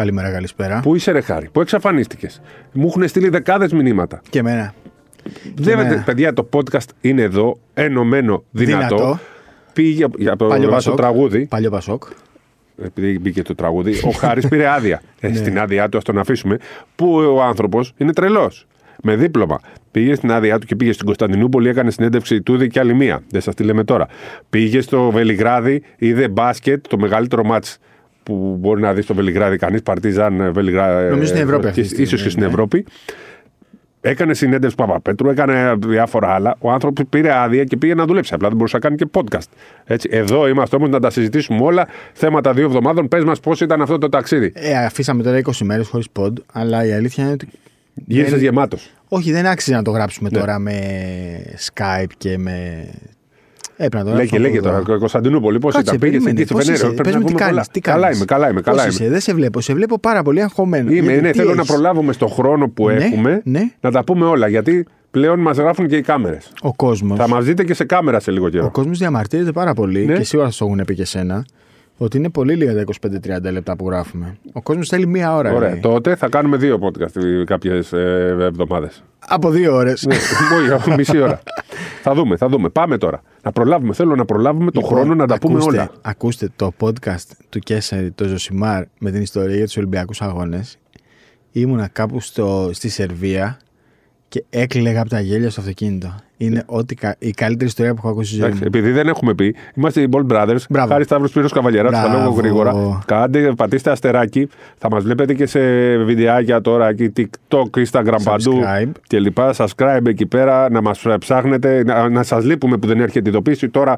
Καλημέρα, καλησπέρα. Πού είσαι, ρε Χάρη, πού εξαφανίστηκες; Μου έχουν στείλει δεκάδες μηνύματα. Και εμένα. Δεν, εμένα. παιδιά, το podcast είναι εδώ, ενωμένο, δυνατό. Δυνατό. Πήγε για το, Παλιό το Πασόκ. τραγούδι. Παλιό Πασόκ. επειδή μπήκε το τραγούδι, ο Χάρης πήρε άδεια. Ε, στην άδειά του, ας τον αφήσουμε. Που ο άνθρωπος; Είναι τρελός. Με δίπλωμα. Πήγε στην άδειά του και πήγε στην Κωνσταντινούπολη, έκανε συνέντευξη τούδη και άλλη μία. Δεν σας τη λέμε τώρα. Πήγε στο Βελιγράδι, είδε μπάσκετ, το μεγαλύτερο μάτς που μπορεί να δεις στο Βελιγράδι κανείς. Παρτίζαν Βελιγράδι. Νομίζω στην Ευρώπη αυτή τη στιγμή, ίσω και στην ναι. Ευρώπη. Έκανε συνέντευξη Παπαπέτρου, έκανε διάφορα άλλα. Ο άνθρωπος πήρε άδεια και πήγε να δουλέψει. Απλά δεν μπορούσε να κάνει και podcast. Έτσι. Εδώ είμαστε όμως να τα συζητήσουμε όλα. Θέματα δύο εβδομάδων. Πες μας πώς ήταν αυτό το ταξίδι. Ε, αφήσαμε τώρα 20 μέρες χωρίς ποντ, αλλά η αλήθεια είναι ότι. Γύρισες δεν- γεμάτος. Όχι, δεν άξιζε να το γράψουμε Ναι. τώρα με Skype και με. Έπρεπε να το Λέγε, γράψουμε λέγε από εδώ. τώρα, Κωνσταντινούπολη, πώς Κάτσε, ήταν. Πήγες περίμενε. εκεί στη Πώς Βενέρα. είσαι, Πρέπει πες να μου τι πούμε κάνεις, πολλά. τι Καλά κάνεις. είμαι, καλά είμαι. Πώς Καλά είσαι, είμαι. δεν σε βλέπω. Σε βλέπω πάρα πολύ αγχωμένο. Είμαι, Γιατί ναι, τι θέλω να έχεις; προλάβουμε στο χρόνο που Ναι, έχουμε ναι. να τα πούμε όλα. Γιατί πλέον μας γράφουν και οι κάμερες. Ο κόσμος. Θα μας δείτε και σε κάμερα σε λίγο Ο καιρό. κόσμος διαμαρτύρεται πάρα πολύ Ναι. και σίγουρα θα το έχουν πει και εσένα ότι είναι πολύ λίγα τα 25-30 λεπτά που γράφουμε. Ο κόσμος θέλει μία ώρα. Ωραία. λέει. Τότε θα κάνουμε δύο podcast κάποιες εβδομάδες. Από δύο ώρες. Ναι, όχι, μισή ώρα. θα δούμε, θα δούμε. Πάμε τώρα. Να προλάβουμε. Θέλω να προλάβουμε τον χρόνο να τα πούμε ακούστε, όλα. Ακούστε το podcast του Κέσσερη, το Ζωσιμάρ, με την ιστορία για τους Ολυμπιακούς Αγώνες. Ήμουνα κάπου στο, στη Σερβία και έκλαιγα από τα γέλια στο αυτοκίνητο. Είναι ό,τι, κα- η καλύτερη ιστορία που έχω ακούσει στη ζωή Εντάξει, μου. επειδή δεν έχουμε πει, είμαστε οι Ball Brothers. Μπράβο. Χάρη Σταύρος Πύρος Καβαλιέρα, τα Μπράβο. λόγω γρήγορα. Κάντε, πατήστε αστεράκι. Θα μας βλέπετε και σε βιντεάκια τώρα εκεί, TikTok, Instagram παντού Subscribe. και λοιπά. Subscribe εκεί πέρα, να μας ψάχνετε, να, να σας λείπουμε που δεν έρχεται ειδοποίηση. Τώρα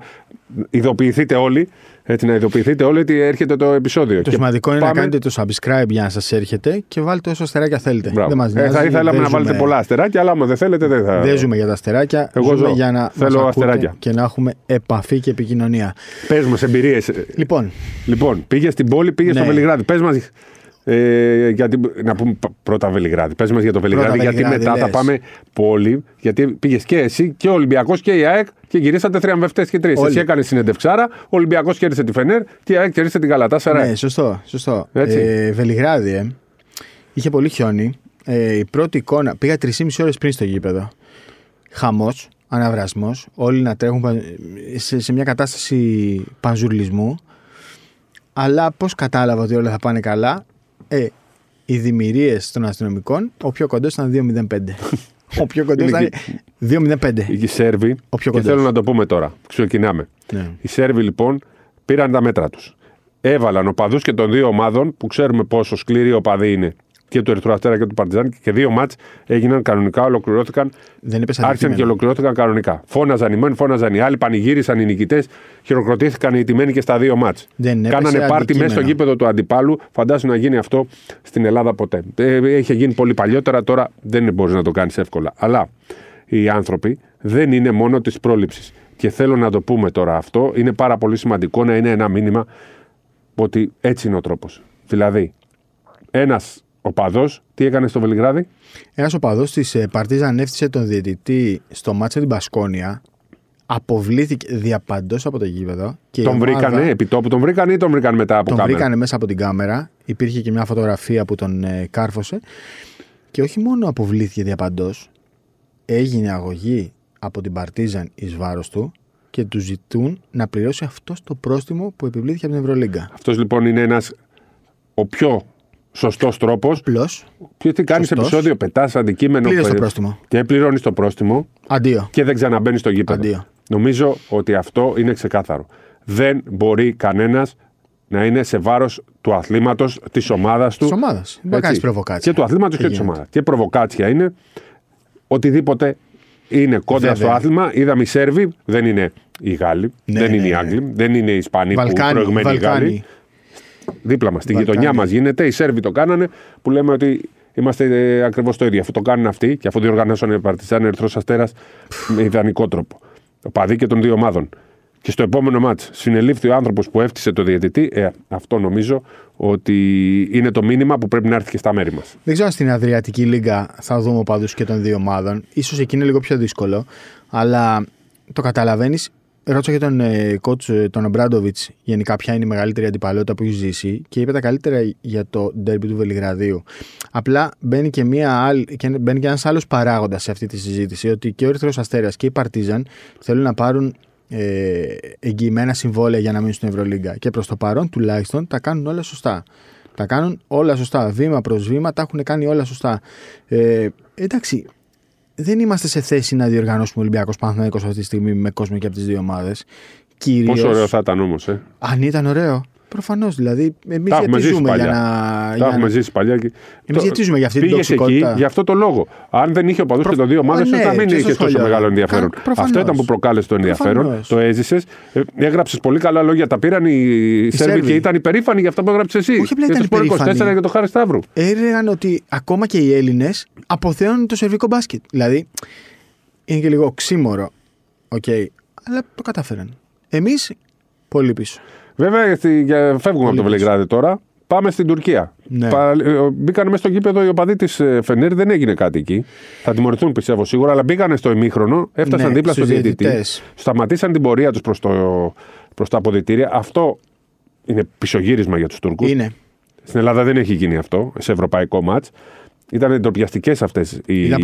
ειδοποιηθείτε όλοι. Έτσι, να ειδοποιηθείτε όλοι ότι έρχεται το επεισόδιο. Το Και σημαντικό είναι να πάμε- κάνετε το subscribe για να σας έρχεται και βάλτε όσο αστεράκια θέλετε. Μπράβο. Δεν μας Ε, νοιάζει, θα ήθελαμε δεν να βάλετε ζούμε- πολλά αστεράκια, αλλά άμα δεν θέλετε, δεν θα. Δεν ζούμε για τα αστεράκια. Εγώ ζούμε ζω. για να Θέλω μας ακούτε αστεράκια. και να έχουμε επαφή και επικοινωνία. Πες μας εμπειρίες. Λοιπόν, Λοιπόν, πήγες στην πόλη, πήγες στο Ναι. Βελιγράδι. Πες μας. Ε, γιατί, να πούμε π- πρώτα Βελιγράδι. Πες μας για το Βελιγράδι, γιατί Βελιγράδι, μετά θα λες. πάμε πόλη. Γιατί πήγες και εσύ και ο Ολυμπιακός και η ΑΕΚ και γυρίσατε θριαμβευτέ και τρεις. Όλοι. Εσύ έκανες συνεντευξάρα, ο Ολυμπιακός κέρδισε τη Φενέρ και η ΑΕΚ κέρδισε την Καλατά ναι, σωστό. σωστό. Έτσι. Ε, Βελιγράδι, ε. Είχε πολύ χιόνι. Ε, η πρώτη εικόνα. Πήγα 3,5 ώρες πριν στο γήπεδο. Χαμός, αναβρασμός. Όλοι να τρέχουν πα- σε, σε μια κατάσταση πανζουρλισμού. Αλλά πώς κατάλαβα ότι όλα θα πάνε καλά. Ε, οι δημιουργίες των αστυνομικών, ο πιο κοντός ήταν 2,05. ο πιο κοντός Είναι ήταν 2,05. Οι Σέρβοι. Ο πιο και κοντός. θέλω να το πούμε τώρα. Ξεκινάμε. Ναι. Οι Σέρβοι λοιπόν πήραν τα μέτρα τους. Έβαλαν οπαδούς και των δύο ομάδων που ξέρουμε πόσο σκληροί οπαδοί είναι και του Ερυθρού Αστέρα και του Παρτιζάν και δύο μάτς έγιναν κανονικά, ολοκληρώθηκαν. Δεν είπε Άρχισαν και ολοκληρώθηκαν κανονικά. Φώναζαν οι μόνοι, φώναζαν οι άλλοι, πανηγύρισαν οι νικητές, χειροκροτήθηκαν οι τιμένοι και στα δύο μάτς. Δεν έπεσε Κάνανε πάρτι αντικείμενο. μέσα στο γήπεδο του αντιπάλου. Φαντάσου να γίνει αυτό στην Ελλάδα ποτέ. Ε, Είχε γίνει πολύ παλιότερα, τώρα δεν μπορείς να το κάνεις εύκολα. Αλλά οι άνθρωποι δεν είναι μόνο της πρόληψης. Και θέλω να το πούμε τώρα αυτό. Είναι πάρα πολύ σημαντικό να είναι ένα μήνυμα ότι έτσι είναι ο τρόπος. Δηλαδή, ένας οπαδό, τι έκανε στο Βελιγράδι, Ένας οπαδό της Παρτίζαν έφτιασε τον διαιτητή στο μάτσο την Πασκόνια. Αποβλήθηκε διαπαντός από το γήπεδο. Και η τον ομάδα- βρήκανε, επί τόπου τον βρήκανε ή τον βρήκαν μετά από Τον κάμερα; βρήκανε μέσα από την κάμερα. Υπήρχε και μια φωτογραφία που τον ε, κάρφωσε. Και όχι μόνο αποβλήθηκε διαπαντός, έγινε αγωγή από την Παρτίζαν εις βάρος του και του ζητούν να πληρώσει αυτό το πρόστιμο που επιβλήθηκε από την Ευρωλίγκα. Αυτός λοιπόν είναι ένας ο πιο σωστός τρόπος. Απλώ, Και τι κάνεις Σωστός. επεισόδιο, πετάς αντικείμενο. Πλήρωσε το ε, πρόστιμο. Και πληρώνεις το πρόστιμο αντίο. και δεν ξαναμπαίνεις στο γήπεδο. Αντίο. Νομίζω ότι αυτό είναι ξεκάθαρο. Δεν μπορεί κανένας να είναι σε βάρος του αθλήματος, της ομάδας του. Της ομάδας. Δεν μπορεί να Έτσι. κάνεις προβοκάτσια. Και του αθλήματος και της γίνεται. ομάδας. Και προβοκάτσια είναι οτιδήποτε είναι κόντρα Βέβαια. στο άθλημα. Είδαμε οι Σέρβοι, δεν είναι οι Γάλλοι, Ναι, δεν ναι, είναι οι ναι. Άγγλοι, δεν είναι οι Ισπανοί που Βαλκάνι. προηγμένοι οι Γάλλοι. Βαλκάνι. Δίπλα μας, στη Βαλκάνι. γειτονιά μας γίνεται. Οι Σέρβοι το κάνανε που λέμε ότι είμαστε ακριβώς το ίδιο. Αφού το κάνουν αυτοί και αφού διοργανώσανε Παρτιζάν Ερυθρός Αστέρας με ιδανικό τρόπο. Ο παδί και των δύο ομάδων. Και στο επόμενο μάτς συνελήφθη ο άνθρωπος που έφτιασε το διαιτητή. Ε, αυτό νομίζω ότι είναι το μήνυμα που πρέπει να έρθει και στα μέρη μας. Δεν ξέρω αν στην Αδριατική Λίγκα θα δούμε οπαδού και των δύο ομάδων. σω εκεί είναι λίγο πιο δύσκολο. Αλλά το καταλαβαίνεις ρώτησα και τον ε, coach ε, τον Ομπράντοβιτς γενικά ποια είναι η μεγαλύτερη αντιπαλότητα που έχει ζήσει και είπε τα καλύτερα για το ντέρμπι του Βελιγραδίου. Απλά μπαίνει και, μία άλλη, και μπαίνει και ένας άλλος παράγοντας σε αυτή τη συζήτηση ότι και ο Ερυθρός Αστέρας και η Παρτίζαν θέλουν να πάρουν ε, εγγυημένα συμβόλαια για να μείνουν στην Ευρωλίγκα. Και προς το παρόν τουλάχιστον τα κάνουν όλα σωστά. Τα κάνουν όλα σωστά. Βήμα προς βήμα τα έχουν κάνει όλα σωστά. Ε, εντάξει, δεν είμαστε σε θέση να διοργανώσουμε Ολυμπιακός Παναθηναϊκός αυτή τη στιγμή με κόσμο και από τις δύο ομάδες. Πόσο ωραίο θα ήταν όμως, ε. Αν ήταν ωραίο. Προφανώς δηλαδή. Εμείς γιατί ζούμε για να. Τα έχουμε ζήσει παλιά. Εμείς γιατί ζούμε για αυτή την τοξικότητα. εκεί για αυτό το λόγο. Αν δεν είχε οπαδού Προ... και των δύο ομάδες, ναι, θα μην είχες τόσο μεγάλο ενδιαφέρον. Αυτό ήταν που προκάλεσε το ενδιαφέρον. Προφανώς. Το έζησες. Ε, Έγραψες πολύ καλά λόγια. Τα πήραν οι Σέρβοι και ήταν υπερήφανοι για αυτό που έγραψες εσύ. Όχι απλά ήταν υπερήφανοι. 24 για το Χάρη Σταύρου. Έλεγαν ότι ακόμα και οι Έλληνες αποθέωνουν το σερβικό μπάσκετ. Δηλαδή είναι και λίγο οξύμωρο. Οκ. Αλλά το κατάφεραν. Εμείς πολύ πίσω. Βέβαια, φεύγουμε από το Βελιγράδι τώρα. Πάμε στην Τουρκία. Ναι. Ε, μπήκαν μέσα στο γήπεδο οι οπαδοί της ε, Φενέρ, δεν έγινε κάτι εκεί. Θα τιμωρηθούν πιστεύω σίγουρα, αλλά μπήκαν στο ημίχρονο, έφτασαν ναι, δίπλα στον διαιτητή, σταματήσαν την πορεία τους προς προς τα αποδυτήρια. Αυτό είναι πισωγύρισμα για τους Τούρκους. Είναι. Στην Ελλάδα δεν έχει γίνει αυτό σε ευρωπαϊκό μάτς. Ήταν ντροπιαστικέ αυτές οι Ήταν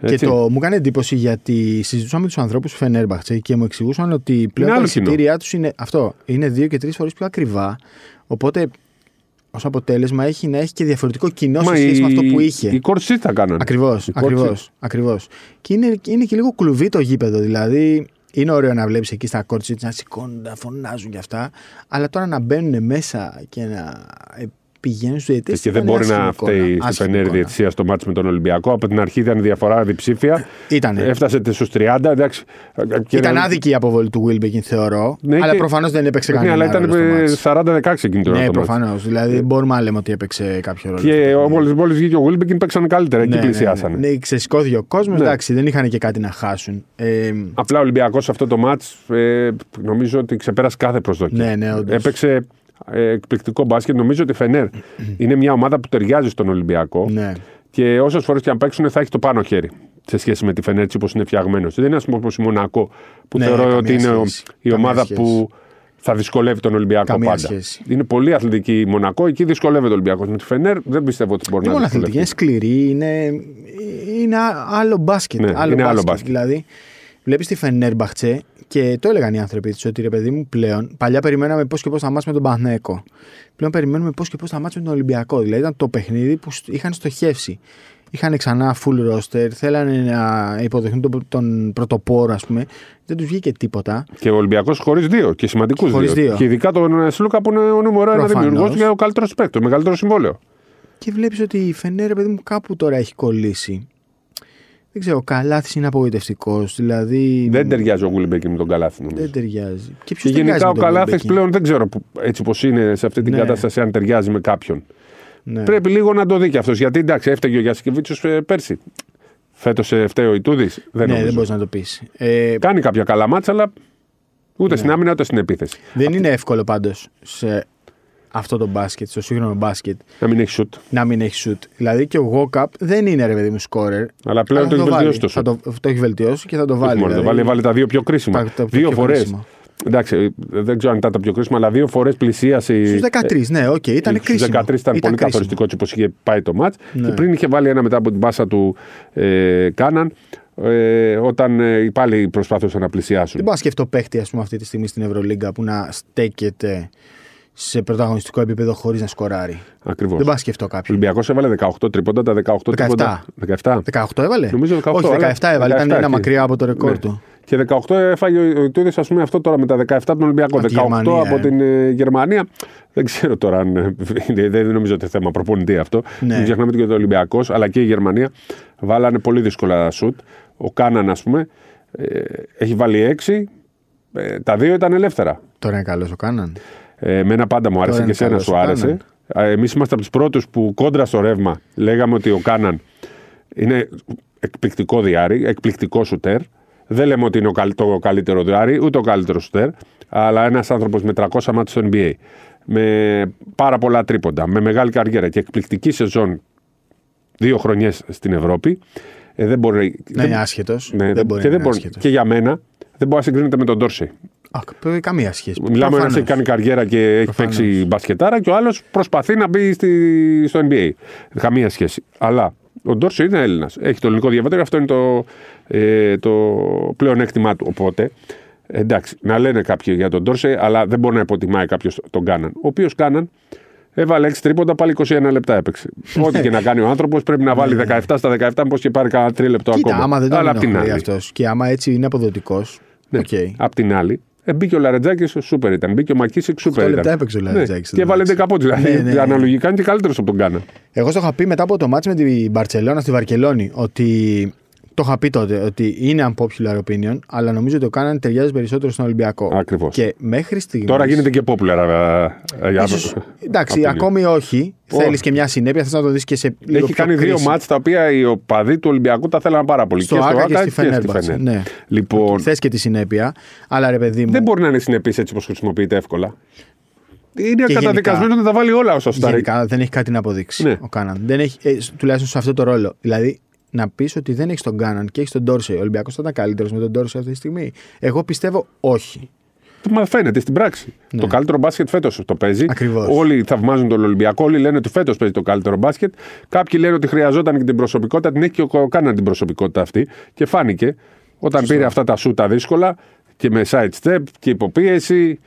πολύ εικόνα. Και το, μου έκανε εντύπωση γιατί συζητούσαμε με τους ανθρώπους του Φενέρμπαχτσε και μου εξηγούσαν ότι πλέον τα εισιτήριά τους είναι αυτό. Είναι δύο και τρεις φορές πιο ακριβά. Οπότε ως αποτέλεσμα έχει να έχει και διαφορετικό κοινό σε σχέση με αυτό που είχε. Οι κορσί θα κάνανε. Ακριβώς. Ακριβώς, Και είναι, είναι και λίγο κλουβί το γήπεδο. Δηλαδή είναι ωραίο να βλέπεις εκεί στα κόρτσι να σηκώνουν, να φωνάζουν και αυτά. Αλλά τώρα να μπαίνουν μέσα και να πηγαίνουν στους διαιτητές. Και δεν μπορεί να φταίει στην Φενέρη διαιτησίας στο μάτι με τον Ολυμπιακό. Από την αρχή ήταν διαφορά διψήφια. Ήτανε. Έφτασε στους 30. Εντάξει. Ήταν άδικη η αποβολή του Βίλμπεκιν, θεωρώ. Ναι, αλλά και... προφανώς δεν έπαιξε κανένα. Ναι, αλλά ήταν 40-16 εκείνη την ώρα. Ναι, προφανώς. Δηλαδή ε. μπορούμε να λέμε ότι έπαιξε κάποιο ρόλο. Και μόλι βγήκε ο Βίλμπεκιν παίξαν καλύτερα. Εκεί ναι, ναι, πλησιάσανε. Ναι, ξεσηκώθηκε ο κόσμος. Εντάξει, δεν είχαν και κάτι να χάσουν. Ε, Απλά ο Ολυμπιακός αυτό το μάτς ε, νομίζω ότι ξεπέρασε κάθε προσδοκία. Έπαιξε ε, εκπληκτικό μπάσκετ. Νομίζω ότι η Φενέρ είναι μια ομάδα που ταιριάζει στον Ολυμπιακό. Ναι. Και όσες φορές και αν παίξουν θα έχει το πάνω χέρι σε σχέση με τη Φενέρ όπως είναι φτιαγμένος. Δεν είναι α πούμε όπως η Μονακό που ναι, θεωρώ ότι είναι σχέση. η ομάδα που θα δυσκολεύει τον Ολυμπιακό καμία πάντα. Σχέση. Είναι πολύ αθλητική η Μονακό, εκεί δυσκολεύεται ο Ολυμπιακός. Με τη Φενέρ δεν πιστεύω ότι μπορεί είναι να αθλητική, είναι σκληρή, είναι, είναι άλλο μπάσκετ. Ναι, άλλο είναι μπάσκετ, άλλο μπάσκετ. Δηλαδή, βλέπεις τη Φενέρ Μπαχτσέ και το έλεγαν οι άνθρωποι τη ότι ρε παιδί μου πλέον. Παλιά περιμέναμε πώς και πώς θα μάθουμε τον Πανέκο. Πλέον περιμένουμε πώς και πώς θα μάθουμε τον Ολυμπιακό. Δηλαδή ήταν το παιχνίδι που είχαν στοχεύσει. Είχαν ξανά full roster, θέλανε να υποδεχθούν τον, τον πρωτοπόρο, ας πούμε. Δεν τους βγήκε τίποτα. Και ο Ολυμπιακός χωρίς δύο και σημαντικούς δύο. δύο. Και ειδικά τον Σλούκα που είναι ο νούμερο ένα δημιουργός για ο καλύτερος παίκτο, το μεγαλύτερος συμβόλαιο. Και βλέπεις ότι η Φενέρ, παιδί μου, κάπου τώρα έχει κολλήσει. Δεν ξέρω, ο Καλάθι είναι απογοητευτικός. Δηλαδή... Δεν ταιριάζει ο Γουλμπέκιν με τον Καλάθι, νομίζω. Δεν ταιριάζει. Και, και γενικά ο Καλάθι πλέον δεν ξέρω που, έτσι πώ είναι σε αυτή την ναι. κατάσταση, αν ταιριάζει με κάποιον. Ναι. Πρέπει λίγο να το δει και αυτός. Γιατί εντάξει, έφταιγε ο Γιασκεβίτσιο ε, πέρσι. Φέτος ε, φταίει ο Ιτούδης. Δεν, ναι, δεν μπορείς να το πεις. Ε... Κάνει κάποια καλά μάτσα, αλλά ούτε ναι. στην άμυνα ούτε στην επίθεση. Δεν είναι εύκολο πάντως σε αυτό το μπάσκετ, στο σύγχρονο μπάσκετ. Να μην έχει σουτ. Να μην έχει σουτ. Δηλαδή και ο Γουόκαπ δεν είναι ρε παιδί μου σκόρερ. Αλλά πλέον το έχει βελτιώσει το σουτ. Το, το έχει βελτιώσει και θα το βάλει. Δηλαδή. βάλει, βάλει τα δύο πιο κρίσιμα. Τα, τα δύο φορές. Εντάξει, δεν ξέρω αν ήταν τα πιο κρίσιμα, αλλά δύο φορές πλησίασε. Στους 13, ναι, οκ, okay, ήταν κρίσιμο. Στους 13 ήταν, ήταν πολύ καθοριστικό όπως είχε πάει το ματς. Ναι. Και πριν είχε βάλει ένα μετά από την πάσα του ε, Κάναν. Ε, όταν ε, πάλι προσπάθησαν να πλησιάσουν. Δεν πάω να σκεφτώ παίχτη ας πούμε, αυτή τη στιγμή στην Ευρωλίγκα που να στέκεται σε πρωταγωνιστικό επίπεδο χωρίς να σκοράρει. Ακριβώς. Δεν πάω να σκεφτώ κάποιον. Ο Ολυμπιακός έβαλε 18 τρίποντα, τα 18 τρίποντα. 17. 18 έβαλε; Νομίζω 18. Όχι, 17 έβαλε. 17, ήταν ένα μακριά από το ρεκόρ ναι. του. Και 18 έφαγε ο Ιτούδη, ας πούμε, αυτό τώρα με τα 17 από τον Ολυμπιακό. 18 Γερμανία, από ε. την ε, Γερμανία. Δεν ξέρω τώρα αν. Ε, δεν νομίζω ότι θέμα προπονητή αυτό. Ναι. Μην ξεχνάμε ότι και ο Ολυμπιακός, αλλά και η Γερμανία βάλανε πολύ δύσκολα σουτ. Ο Κάναν, ας πούμε, ε, έχει βάλει 6. Ε, τα δύο ήταν ελεύθερα. Τώρα είναι καλός ο Κάναν. Ε, εμένα πάντα μου άρεσε και εσένα σου άρεσε. Εμείς είμαστε από τους πρώτους που κόντρα στο ρεύμα λέγαμε ότι ο Κάναν είναι εκπληκτικό διάρρη, εκπληκτικό σουτέρ. Δεν λέμε ότι είναι το καλύτερο διάρρη, ούτε ο καλύτερος σουτέρ, αλλά ένας άνθρωπος με 300 μάτια στο NBA, με πάρα πολλά τρίποντα, με μεγάλη καριέρα και εκπληκτική σεζόν δύο χρονιές στην Ευρώπη. Ε, δεν μπορεί, να είναι άσχετος. Ναι, δεν μπορεί και, δεν μπορεί, και για μένα δεν μπορεί να συγκρίνεται με τον Ντόρσεϊ. Α, κα- καμία σχέση. Μιλάμε ένας Προφανώς. έχει κάνει καριέρα και έχει Προφανώς. παίξει μπασκετάρα και ο άλλος προσπαθεί να μπει στη, στο NBA. Καμία σχέση. Αλλά ο Ντόρσεϊ είναι Έλληνας. Έχει το ελληνικό διαβατήριο, αυτό είναι το, ε, το πλεονέκτημά του. Οπότε, εντάξει, να λένε κάποιοι για τον Ντόρσεϊ, αλλά δεν μπορεί να υποτιμάει κάποιος τον Κάναν. Ο οποίος Κάναν έβαλε 6 τρίποντα, πάλι 21 λεπτά έπαιξε. Ό,τι και να κάνει ο άνθρωπος πρέπει να βάλει 17 στα 17, μήπως και πάρει κανένα 3 λεπτό Κοίτα, ακόμα. άμα δεν τον αλλά απ' την ενοχλεί άλλη. αυτός και άμα έτσι είναι αποδοτικός. Ναι. Οκ. Απ' την άλλη, ε, μπήκε ο Λαρεντζάκης, σούπερ ήταν. Μπήκε ο Μακίσικ, σούπερ Οκτώ ήταν. λεπτά έπαιξε ο Λαρεντζάκης, Ναι, και έβαλε εντάξει. 10 πόντους. Δηλαδή, Ναι, ναι, ναι. αναλογικά είναι και καλύτερος από τον Κάναν. Εγώ στο είχα πει μετά από το ματς με την Μπαρσελόνα στη Βαρκελόνη ότι. Το είχα πει τότε ότι είναι unpopular opinion, αλλά νομίζω ότι ο Κάναν ταιριάζει περισσότερο στον Ολυμπιακό. Ακριβώς. Και μέχρι στιγμή. Τώρα γίνεται και popular. ε, ε, για- Ίσως, εντάξει, από την- ακόμη όχι. Όχι. Θέλεις και μια συνέπεια, θες να το δεις και σε λίγο Έχει πιο κάνει δύο κρίση. μάτς τα οποία οι οπαδοί του Ολυμπιακού τα θέλαν πάρα πολύ. Στο και στο Άκα και Άκα στη Φενέρμπαχτσε, Φενέρ. ναι. Λοιπόν, Θες και τη συνέπεια, αλλά ρε παιδί μου. δεν μπορεί να είναι συνεπής έτσι όπως χρησιμοποιείται εύκολα. Είναι Και καταδικασμένο να τα βάλει όλα ω σωστά. Γενικά δεν έχει κάτι να αποδείξει Ναι. ο Κάναν. Δεν έχει, ε, τουλάχιστον σε αυτό το ρόλο. Δηλαδή να πεις ότι δεν έχεις τον Κάναν και έχεις τον Ντόρσεϊ. Ο Ολυμπιακός θα ήταν καλύτερος με τον Ντόρσεϊ αυτή τη στιγμή. Εγώ πιστεύω όχι. Μα φαίνεται στην πράξη. Το καλύτερο μπάσκετ φέτος το παίζει. Ναι. Ακριβώς. Όλοι θαυμάζουν τον Ολυμπιακό. Όλοι λένε ότι φέτος παίζει το καλύτερο μπάσκετ. Κάποιοι λένε ότι χρειαζόταν και την προσωπικότητα. Την έχει και ο Κάναν την προσωπικότητα αυτή. Και φάνηκε όταν πήρε αυτά τα σούτα δύσκολα και με side step και υποπίεση.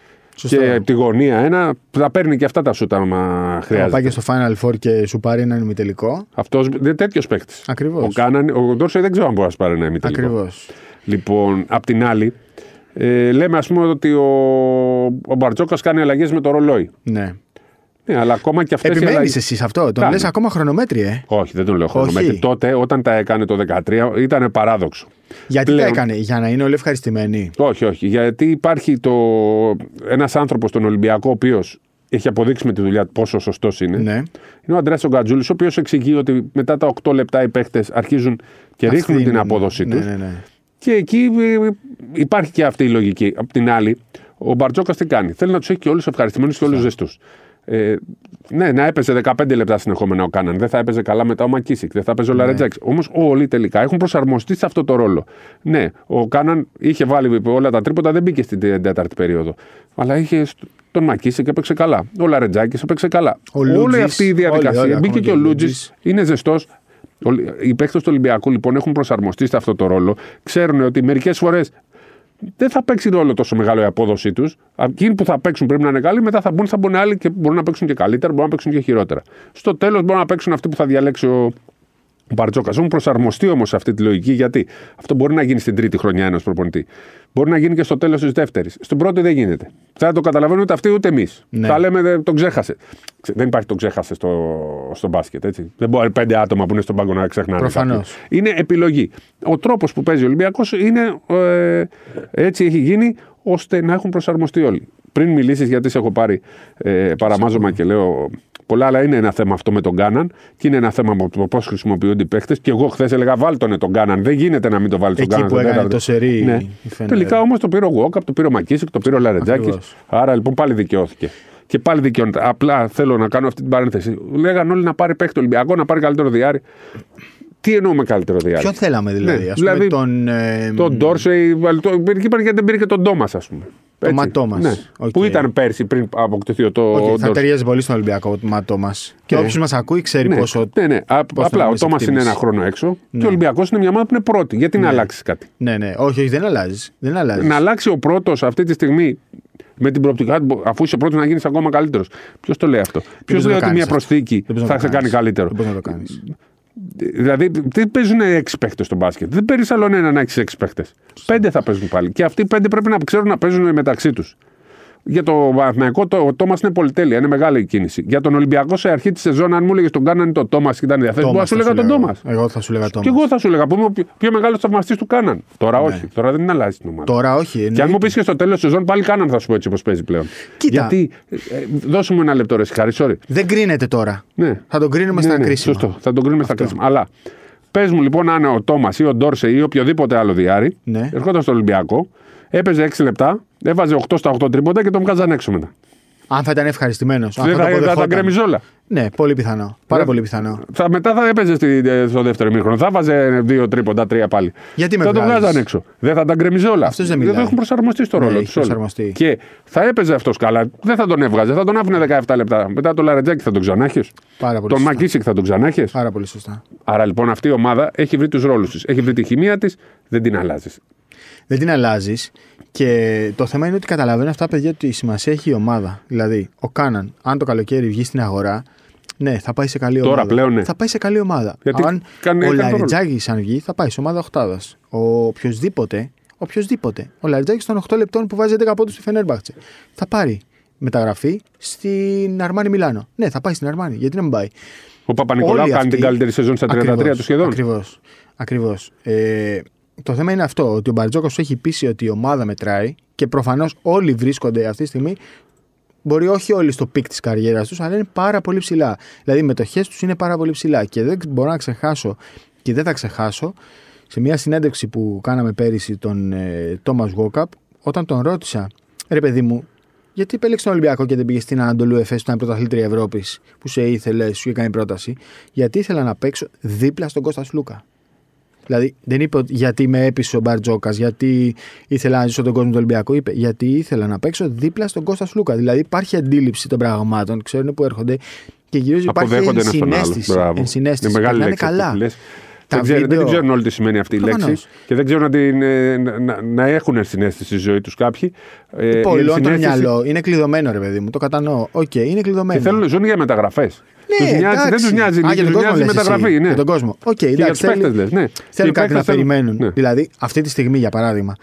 Σωστό. Και από τη γωνία ένα, θα παίρνει και αυτά τα σούτα άμα Θα χρειάζεται. πάει και στο Final Four και σου πάρει έναν ημιτελικό. Αυτός είναι τέτοιος παίκτης. Ακριβώς. Ο, Κάναν, ο Ντόρσεϊ δεν ξέρω αν μπορεί να σου πάρει ένα ημιτελικό. Ακριβώς. Λοιπόν, απ' την άλλη, ε, λέμε ας πούμε ότι ο, ο Μπαρτζόκας κάνει αλλαγές με το ρολόι. Ναι. Ναι, αλλά ακόμα και αυτές οι Επιμένεις αλλαγές... εσύ σε αυτό; Τον Κάνει. λες ακόμα χρονομέτρι, ε; Όχι, δεν τον λέω Όχι. χρονομέτρη. Τότε, όταν τα έκανε το 2013, ήταν παράδοξο. Γιατί Πλέον- τα έκανε, για να είναι όλοι ευχαριστημένοι; Όχι, όχι. Γιατί υπάρχει το... ένας άνθρωπος στον Ολυμπιακό, ο οποίος έχει αποδείξει με τη δουλειά του πόσο σωστός είναι. Ναι. Είναι ο Αντρέας Ογκατζούλης, ο οποίος εξηγεί ότι μετά τα 8 λεπτά οι παίχτες αρχίζουν και ρίχνουν την Αφήνουν. απόδοσή ναι, τους. ναι, ναι. Και εκεί ε, υπάρχει και αυτή η λογική. Απ' την άλλη, ο Μπαρτζόκας τι κάνει; Θέλει να τους έχει και όλους ευχαριστημένους και όλους ζεστούς. Ε, ναι, να έπαιζε 15 λεπτά συνεχόμενα ο Κάναν. Δεν θα έπαιζε καλά μετά ο Μακίσικ. Δεν θα έπαιζε ο Ναι. Λαρετζάκης. Όμως όλοι τελικά έχουν προσαρμοστεί σε αυτό το ρόλο. Ναι, ο Κάναν είχε βάλει όλα τα τρίποτα, δεν μπήκε στην τέταρτη περίοδο. Αλλά είχε σ- τον Μακίσικ έπαιξε καλά. Ο Λαρετζάκης έπαιξε καλά. Ο Όλη Λούτζης, αυτή η όλοι, διαδικασία. όλοι, μπήκε ακόμα και και ο ο Λούτζης. Λούτζης. Είναι ζεστός. Οι παίχτε του Ολυμπιακού λοιπόν έχουν προσαρμοστεί σε αυτό το ρόλο. Ξέρουν ότι μερικές φορές δεν θα παίξει ρόλο τόσο μεγάλο η απόδοσή τους. Εκείνοι που θα παίξουν πρέπει να είναι καλοί, μετά θα μπουν, θα μπουν άλλοι και μπορούν να παίξουν και καλύτερα, μπορούν να παίξουν και χειρότερα. Στο τέλος μπορούν να παίξουν αυτοί που θα διαλέξει ο, ο Μπαρτζόκας. Έχουν προσαρμοστεί όμως σε αυτή τη λογική γιατί αυτό μπορεί να γίνει στην τρίτη χρονιά ενό προπονητής. Μπορεί να γίνει και στο τέλος της δεύτερης. Στην πρώτη δεν γίνεται. Δεν το καταλαβαίνουν ούτε αυτοί ούτε εμείς. Ναι. Θα λέμε «Δεν- τον ξέχασε. Ξε- Δεν υπάρχει τον ξέχασε στο, στο μπάσκετ. Έτσι. Δεν μπορεί πέντε άτομα που είναι στον πάγκο να ξεχνάνε. Προφανώς. κάποιον. Είναι επιλογή. Ο τρόπος που παίζει ο Ολυμπιακός είναι ε, έτσι έχει γίνει ώστε να έχουν προσαρμοστεί όλοι. Πριν μιλήσεις, γιατί σε έχω πάρει ε, παραμάζωμα και λέω πολλά, αλλά είναι ένα θέμα αυτό με τον Κάναν και είναι ένα θέμα με το πώς χρησιμοποιούνται οι παίχτε. Και εγώ χθες έλεγα βάλτονε τον Κάναν. Δεν γίνεται να μην το βάλει τον Εκεί Κάναν. που στον έκανε τέταρτο. το σερί Ναι. η Φενέρ. Τελικά όμως το πήρε ο Γουόκαπ, το πήρε ο Μακίσικ, το πήρε ο Λαρετζάκη. Ακριβώς. Άρα λοιπόν πάλι δικαιώθηκε. Και πάλι δικαιώνεται. Απλά θέλω να κάνω αυτή την παρένθεση. Λέγαν όλοι να πάρει παίχτη Ολυμπιακό, να πάρει καλύτερο δυάρι. Τι εννοούμε καλύτερο δυάρι. Ποιον θέλαμε δηλαδή, Ναι, ας πούμε δηλαδή, τον... ε, Τον Ντόρσεϊ, εκεί είπαν γιατί δεν πήρε και τον Τόμας, ας πούμε. Έτσι. Ματ Τόμας. Ναι. Οκ. Που ήταν πέρσι πριν αποκτηθεί ο, το, Οκ, ο θα Ντόρσεϊ. ταιριάζει πολύ στον Ολυμπιακό ο Ματ Τόμας. Και Ναι. όποιος μας ακούει ξέρει Ναι, πόσο. ναι, ναι. Α- πώς απλά θα ο Ματ Τόμας είναι εκτιμήσεις. ένα χρόνο έξω και Ναι. ο Ολυμπιακός είναι μια ομάδα που είναι πρώτη. Γιατί να αλλάξεις κάτι; Ναι, ναι. Όχι, όχι, δεν αλλάζεις. Δεν αλλάζεις. Να αλλάξει ο πρώτος αυτή τη στιγμή με την προοπτικά του, αφού είσαι πρώτος να γίνεις ακόμα καλύτερος. Ποιος το λέει αυτό; Ποιος μπορείς να λέει το ότι κάνεις μια αυτό. προσθήκη Δεν μπορείς θα να το σε κάνεις κάνεις. καλύτερο; Δεν μπορεί να το κάνεις. Δηλαδή, δεν παίζουν έξι παίχτε στο μπάσκετ; Δεν παίρνεις άλλο ένα να έχεις έξι παίχτε. Πέντε θα παίζουν πάλι. Και αυτοί οι πέντε πρέπει να ξέρουν να παίζουν μεταξύ τους. Για το Παναθηναϊκό το, ο Τόμας είναι πολυτέλεια, είναι μεγάλη κίνηση. Για τον Ολυμπιακό σε αρχή της σεζόν, αν μου έλεγες τον κάνανε το Τόμας και ήταν διαθέσιμο, μπορεί να σου έλεγα τον Τόμας. Εγώ θα σου λέγα Και Τόμας. εγώ θα σου έλεγα που είμαι ο πιο, πιο μεγάλος θαυμαστής του Κάναν. Τώρα όχι. Τώρα δεν αλλάζει την ομάδα. Τώρα όχι. Και αν εννοείται. μου πεις και στο τέλος της σεζόν, πάλι Κάναν θα σου πω έτσι όπως παίζει πλέον. Κοίτα. Γιατί. Ε, ε, δώσε μου ένα λεπτό, ρε Σιχάρη, sorry. Δεν κρίνεται τώρα. Ναι. Θα τον κρίνουμε Ναι, στα ναι, κρίσιμα. Σωστό. Θα τον κρίνουμε στα κρίσιμα. Αλλά πες μου λοιπόν, αν ο Τόμας ή ο Ντόρσε ή οποιοδήποτε άλλο διάρρη Ναι. ερχόταν στο Ολυμπιακό, έπαιζε 6 λεπτά, έβαζε 8 στα 8 τρίποτα και τον βγάζαν έξω μετά. Αν θα ήταν ευχαριστημένος. Δεν θα, θα τα γκρεμιζ όλα. Ναι, πολύ πιθανό. Πάρα πολύ πιθανό. Θα, μετά θα έπαιζε στη- ε, στο δεύτερο ημίχρονο. Θα βάζε δύο τρίποντα, τρία πάλι. Γιατί με θα το βγάζεις; βγάζαν έξω. Δεν θα τα γκρεμιζε όλα. Αυτός δεν δεν μιλάει. έχουν προσαρμοστεί στο Ναι, ρόλο έχει τους. προσαρμοστεί. Και θα έπαιζε αυτός καλά. Δεν θα τον έβγαζε. Θα τον άφηνε 17 λεπτά. Μετά το Λαρετζάκι θα τον ξανάχες. Πάρα πολύ Τον σωστά. Μακίσικ θα τον ξανάχες. Πάρα πολύ σωστά. Άρα λοιπόν αυτή η ομάδα έχει βρει τους ρόλους της. Έχει βρει τη χημεία της. Δεν την αλλάζεις. Δεν την αλλάζεις. Και το θέμα είναι ότι καταλαβαίνουν αυτά τα παιδιά ότι η σημασία έχει η ομάδα. Δηλαδή, ο Κάναν, αν το καλοκαίρι βγει στην αγορά, ναι, θα πάει σε καλή Τώρα ομάδα. πλέον, ναι. Θα πάει σε καλή ομάδα. Γιατί αν κάνει- ο έκανε τον Λαριτζάκης, αν βγει, θα πάει σε ομάδα οχτάδα. Ο οποιοδήποτε, οποιοδήποτε. Ο Λαριτζάκης των 8 λεπτών που βάζει 10 πόντους στη Φενέρμπαχτσε. Θα πάρει μεταγραφή στην Αρμάνι Μιλάνο. Ναι, θα πάει στην Αρμάνι. Γιατί να μην πάει. Ο Παπανικολάου κάνει την καλύτερη σεζόν στα 33 του σχεδόν. Ακριβώς. Ακριβώς. Ε, το θέμα είναι αυτό, ότι ο Μπαρτζώκας έχει πείσει ότι η ομάδα μετράει και προφανώς όλοι βρίσκονται αυτή τη στιγμή. Μπορεί όχι όλοι στο peak της καριέρας τους, αλλά είναι πάρα πολύ ψηλά. Δηλαδή οι μετοχές τους είναι πάρα πολύ ψηλά. Και δεν μπορώ να ξεχάσω και δεν θα ξεχάσω σε μια συνέντευξη που κάναμε πέρυσι τον Τόμα Γόκαπ, όταν τον ρώτησα, ρε παιδί μου, γιατί επέλεξε τον Ολυμπιακό και δεν πήγε στην Ανατολού Εφέ που ήταν πρωταθλήτρια Ευρώπης, που σε ήθελε, σου έκανε πρόταση. Γιατί ήθελα να παίξω δίπλα στον Κώστας Λούκα. Δηλαδή δεν είπε ότι γιατί με έπεισε ο Μπαρτζόκας, γιατί ήθελα να ζήσω τον κόσμο του Ολυμπιακού. Είπε γιατί ήθελα να παίξω δίπλα στον Κώστας Λούκα. Δηλαδή υπάρχει αντίληψη των πραγμάτων, ξέρουν που έρχονται και γυρίζει υπάρχει Αποδέχονται ένα στον άλλο. ενσυναίσθηση. Μπράβο. ενσυναίσθηση. Είναι μεγάλη Περνάνε λέξη. αυτή καλά. Που λες. Τα Δεν, ξέρουν, δεν βίντεο- ξέρουν όλοι τι σημαίνει αυτή η Προφανώς. λέξη και δεν ξέρουν να, την, ε, να, να- να έχουν ενσυναίσθηση στη ζωή τους κάποιοι. Ε, η Πολλών το ενσυναίσθηση- μυαλό. Είναι κλειδωμένο, ρε παιδί μου. Το κατανοώ. Οκ, είναι Και κλειδωμένο. θέλουν ζουν για μεταγραφές. Ναι, τους νοιάζει, δεν εντάξει. τους νοιάζει, Α, για τον τους κόσμο νοιάζει η λες εσύ. μεταγραφή. Ναι. Για τον κόσμο. Οκ, και για εντάξει, τους παίκτες θέλει- λες. Ναι. Και Θέλουν οι κάτι να παίκτες θέλουν- περιμένουν. Ναι. Δηλαδή, αυτή τη στιγμή, για παράδειγμα,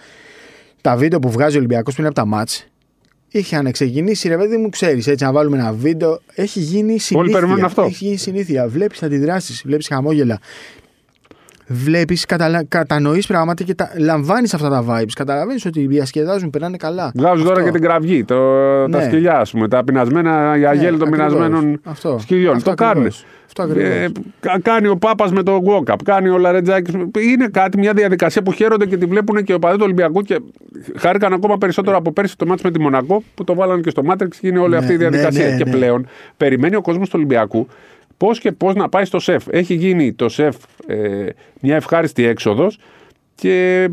τα βίντεο που βγάζει ο Ολυμπιακός πριν από τα ματς. Είχαν ξεκινήσει, ρε παιδί μου, ξέρεις, έτσι να βάλουμε ένα βίντεο. Έχει γίνει συνήθεια. περιμένουν αυτό. Έχει γίνει συνήθεια. Βλέπεις αντιδράσεις, βλέπεις χαμόγελα. Βλέπεις, καταλα... κατανοείς πράγματα και τα... λαμβάνεις αυτά τα vibes. Καταλαβαίνεις ότι διασκεδάζουν, περνάνε καλά. Βγάζουν τώρα Αυτό. και την κραυγή, το, τα Ναι. σκυλιά, ας πούμε, τα πεινασμένα, οι αγέλη των ακριβώς. πεινασμένων Αυτό. σκυλιών. Αυτό το κάνουν. ακριβώς. Αυτό ακριβώς. Ε, κα- κάνει ο Πάπας με το walk-up, κάνει ο Λαρετζάκης. Είναι κάτι, μια διαδικασία που χαίρονται και τη βλέπουν και ο παδί του Ολυμπιακού και χάρηκαν ακόμα περισσότερο από πέρσι το μάτι με τη Μονακό που το βάλανε και στο Μάτρεξ και είναι όλη Ναι, αυτή η ναι, διαδικασία. ναι, και ναι. πλέον περιμένει ο κόσμος του Ολυμπιακού πώς και πώς να πάει στο σεφ. Έχει γίνει το σεφ ε, μια ευχάριστη έξοδος και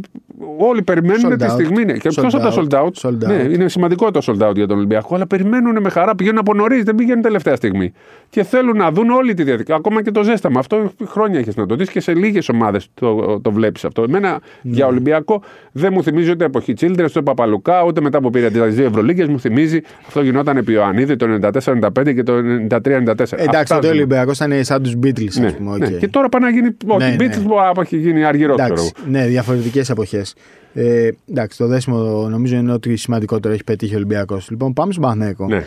όλοι περιμένουν Sold τη out. στιγμή. Ναι. Και Sold ποιο από τα sold out; out. Sold Ναι, out. είναι σημαντικό το sold out για τον Ολυμπιακό, αλλά περιμένουν με χαρά. Πηγαίνουν από νωρίς, δεν πηγαίνουν τελευταία στιγμή. Και θέλουν να δουν όλη τη διαδικασία. Ακόμα και το ζέσταμα. Αυτό χρόνια έχεις να το δεις και σε λίγες ομάδες το, το βλέπεις αυτό. Εμένα Ναι. για Ολυμπιακό δεν μου θυμίζει ούτε εποχή Childress, ούτε Παπαλουκά, ούτε μετά που πήρε τις δύο Ευρωλίγε. Μου θυμίζει αυτό γινόταν επί Ιωαννίδη το 94-95 και το 93-94. Εντάξει, τότε ο Ολυμπιακός ήταν σαν τους Beatles, Ναι, ας πούμε. ναι. οκ. Και τώρα πάνε να γίνει. Όχι, Ναι, Beatles ναι. που α, έχει γίνει αργυρό, ξέρω Εντάξει, εγώ. ναι, διαφορετικές εποχές. Ε, εντάξει, το δέσιμο νομίζω είναι ότι σημαντικότερο έχει πετύχει ο Ολυμπιακός. Λοιπόν, πάμε στον Παναθηναϊκό. Ναι.